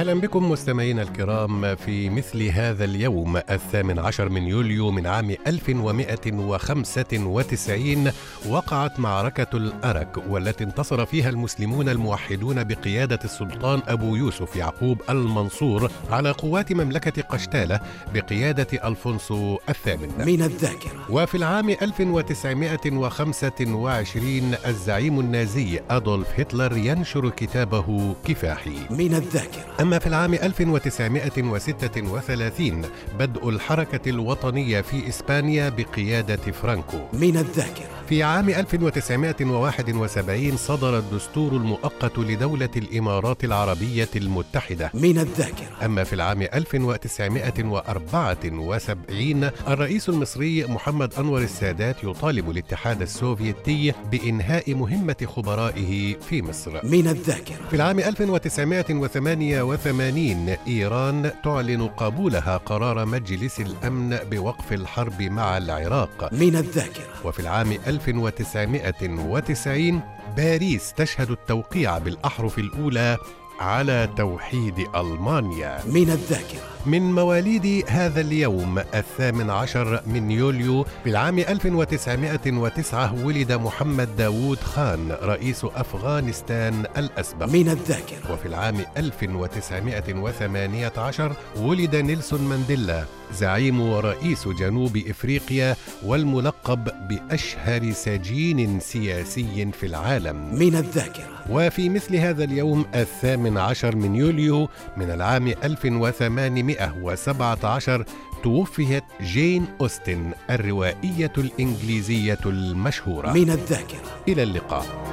أهلا بكم مستمعينا الكرام في مثل هذا اليوم الثامن عشر من يوليو من عام 1195 وقعت معركة الأرك والتي انتصر فيها المسلمون الموحدون بقيادة السلطان أبو يوسف يعقوب المنصور على قوات مملكة قشتالة بقيادة ألفونسو الثامن. من الذاكرة. وفي العام 1925 الزعيم النازي أدولف هتلر ينشر كتابه كفاحي. من الذاكرة. أما في العام 1936 بدء الحركة الوطنية في إسبانيا بقيادة فرانكو. من الذاكرة. في عام 1971 صدر الدستور المؤقت لدولة الإمارات العربية المتحدة. من الذاكرة. أما في العام 1974 الرئيس المصري محمد أنور السادات يطالب الاتحاد السوفيتي بإنهاء مهمة خبرائه في مصر. من الذاكرة. في العام 1988 إيران تعلن قبولها قرار مجلس الأمن بوقف الحرب مع العراق. من الذاكرة. وفي العام 1990 باريس تشهد التوقيع بالأحرف الأولى على توحيد ألمانيا. من الذاكرة. من مواليد هذا اليوم الثامن عشر من يوليو في العام 1909 ولد محمد داوود خان رئيس أفغانستان الأسبق. من الذاكرة. وفي العام 1918 ولد نيلسون مانديلا زعيم ورئيس جنوب إفريقيا والملقب بأشهر سجين سياسي في العالم. من الذاكرة. وفي مثل هذا اليوم الثامن عشر من يوليو من العام 1817 توفيت جين أوستن الروائية الإنجليزية المشهورة. من الذاكرة. إلى اللقاء.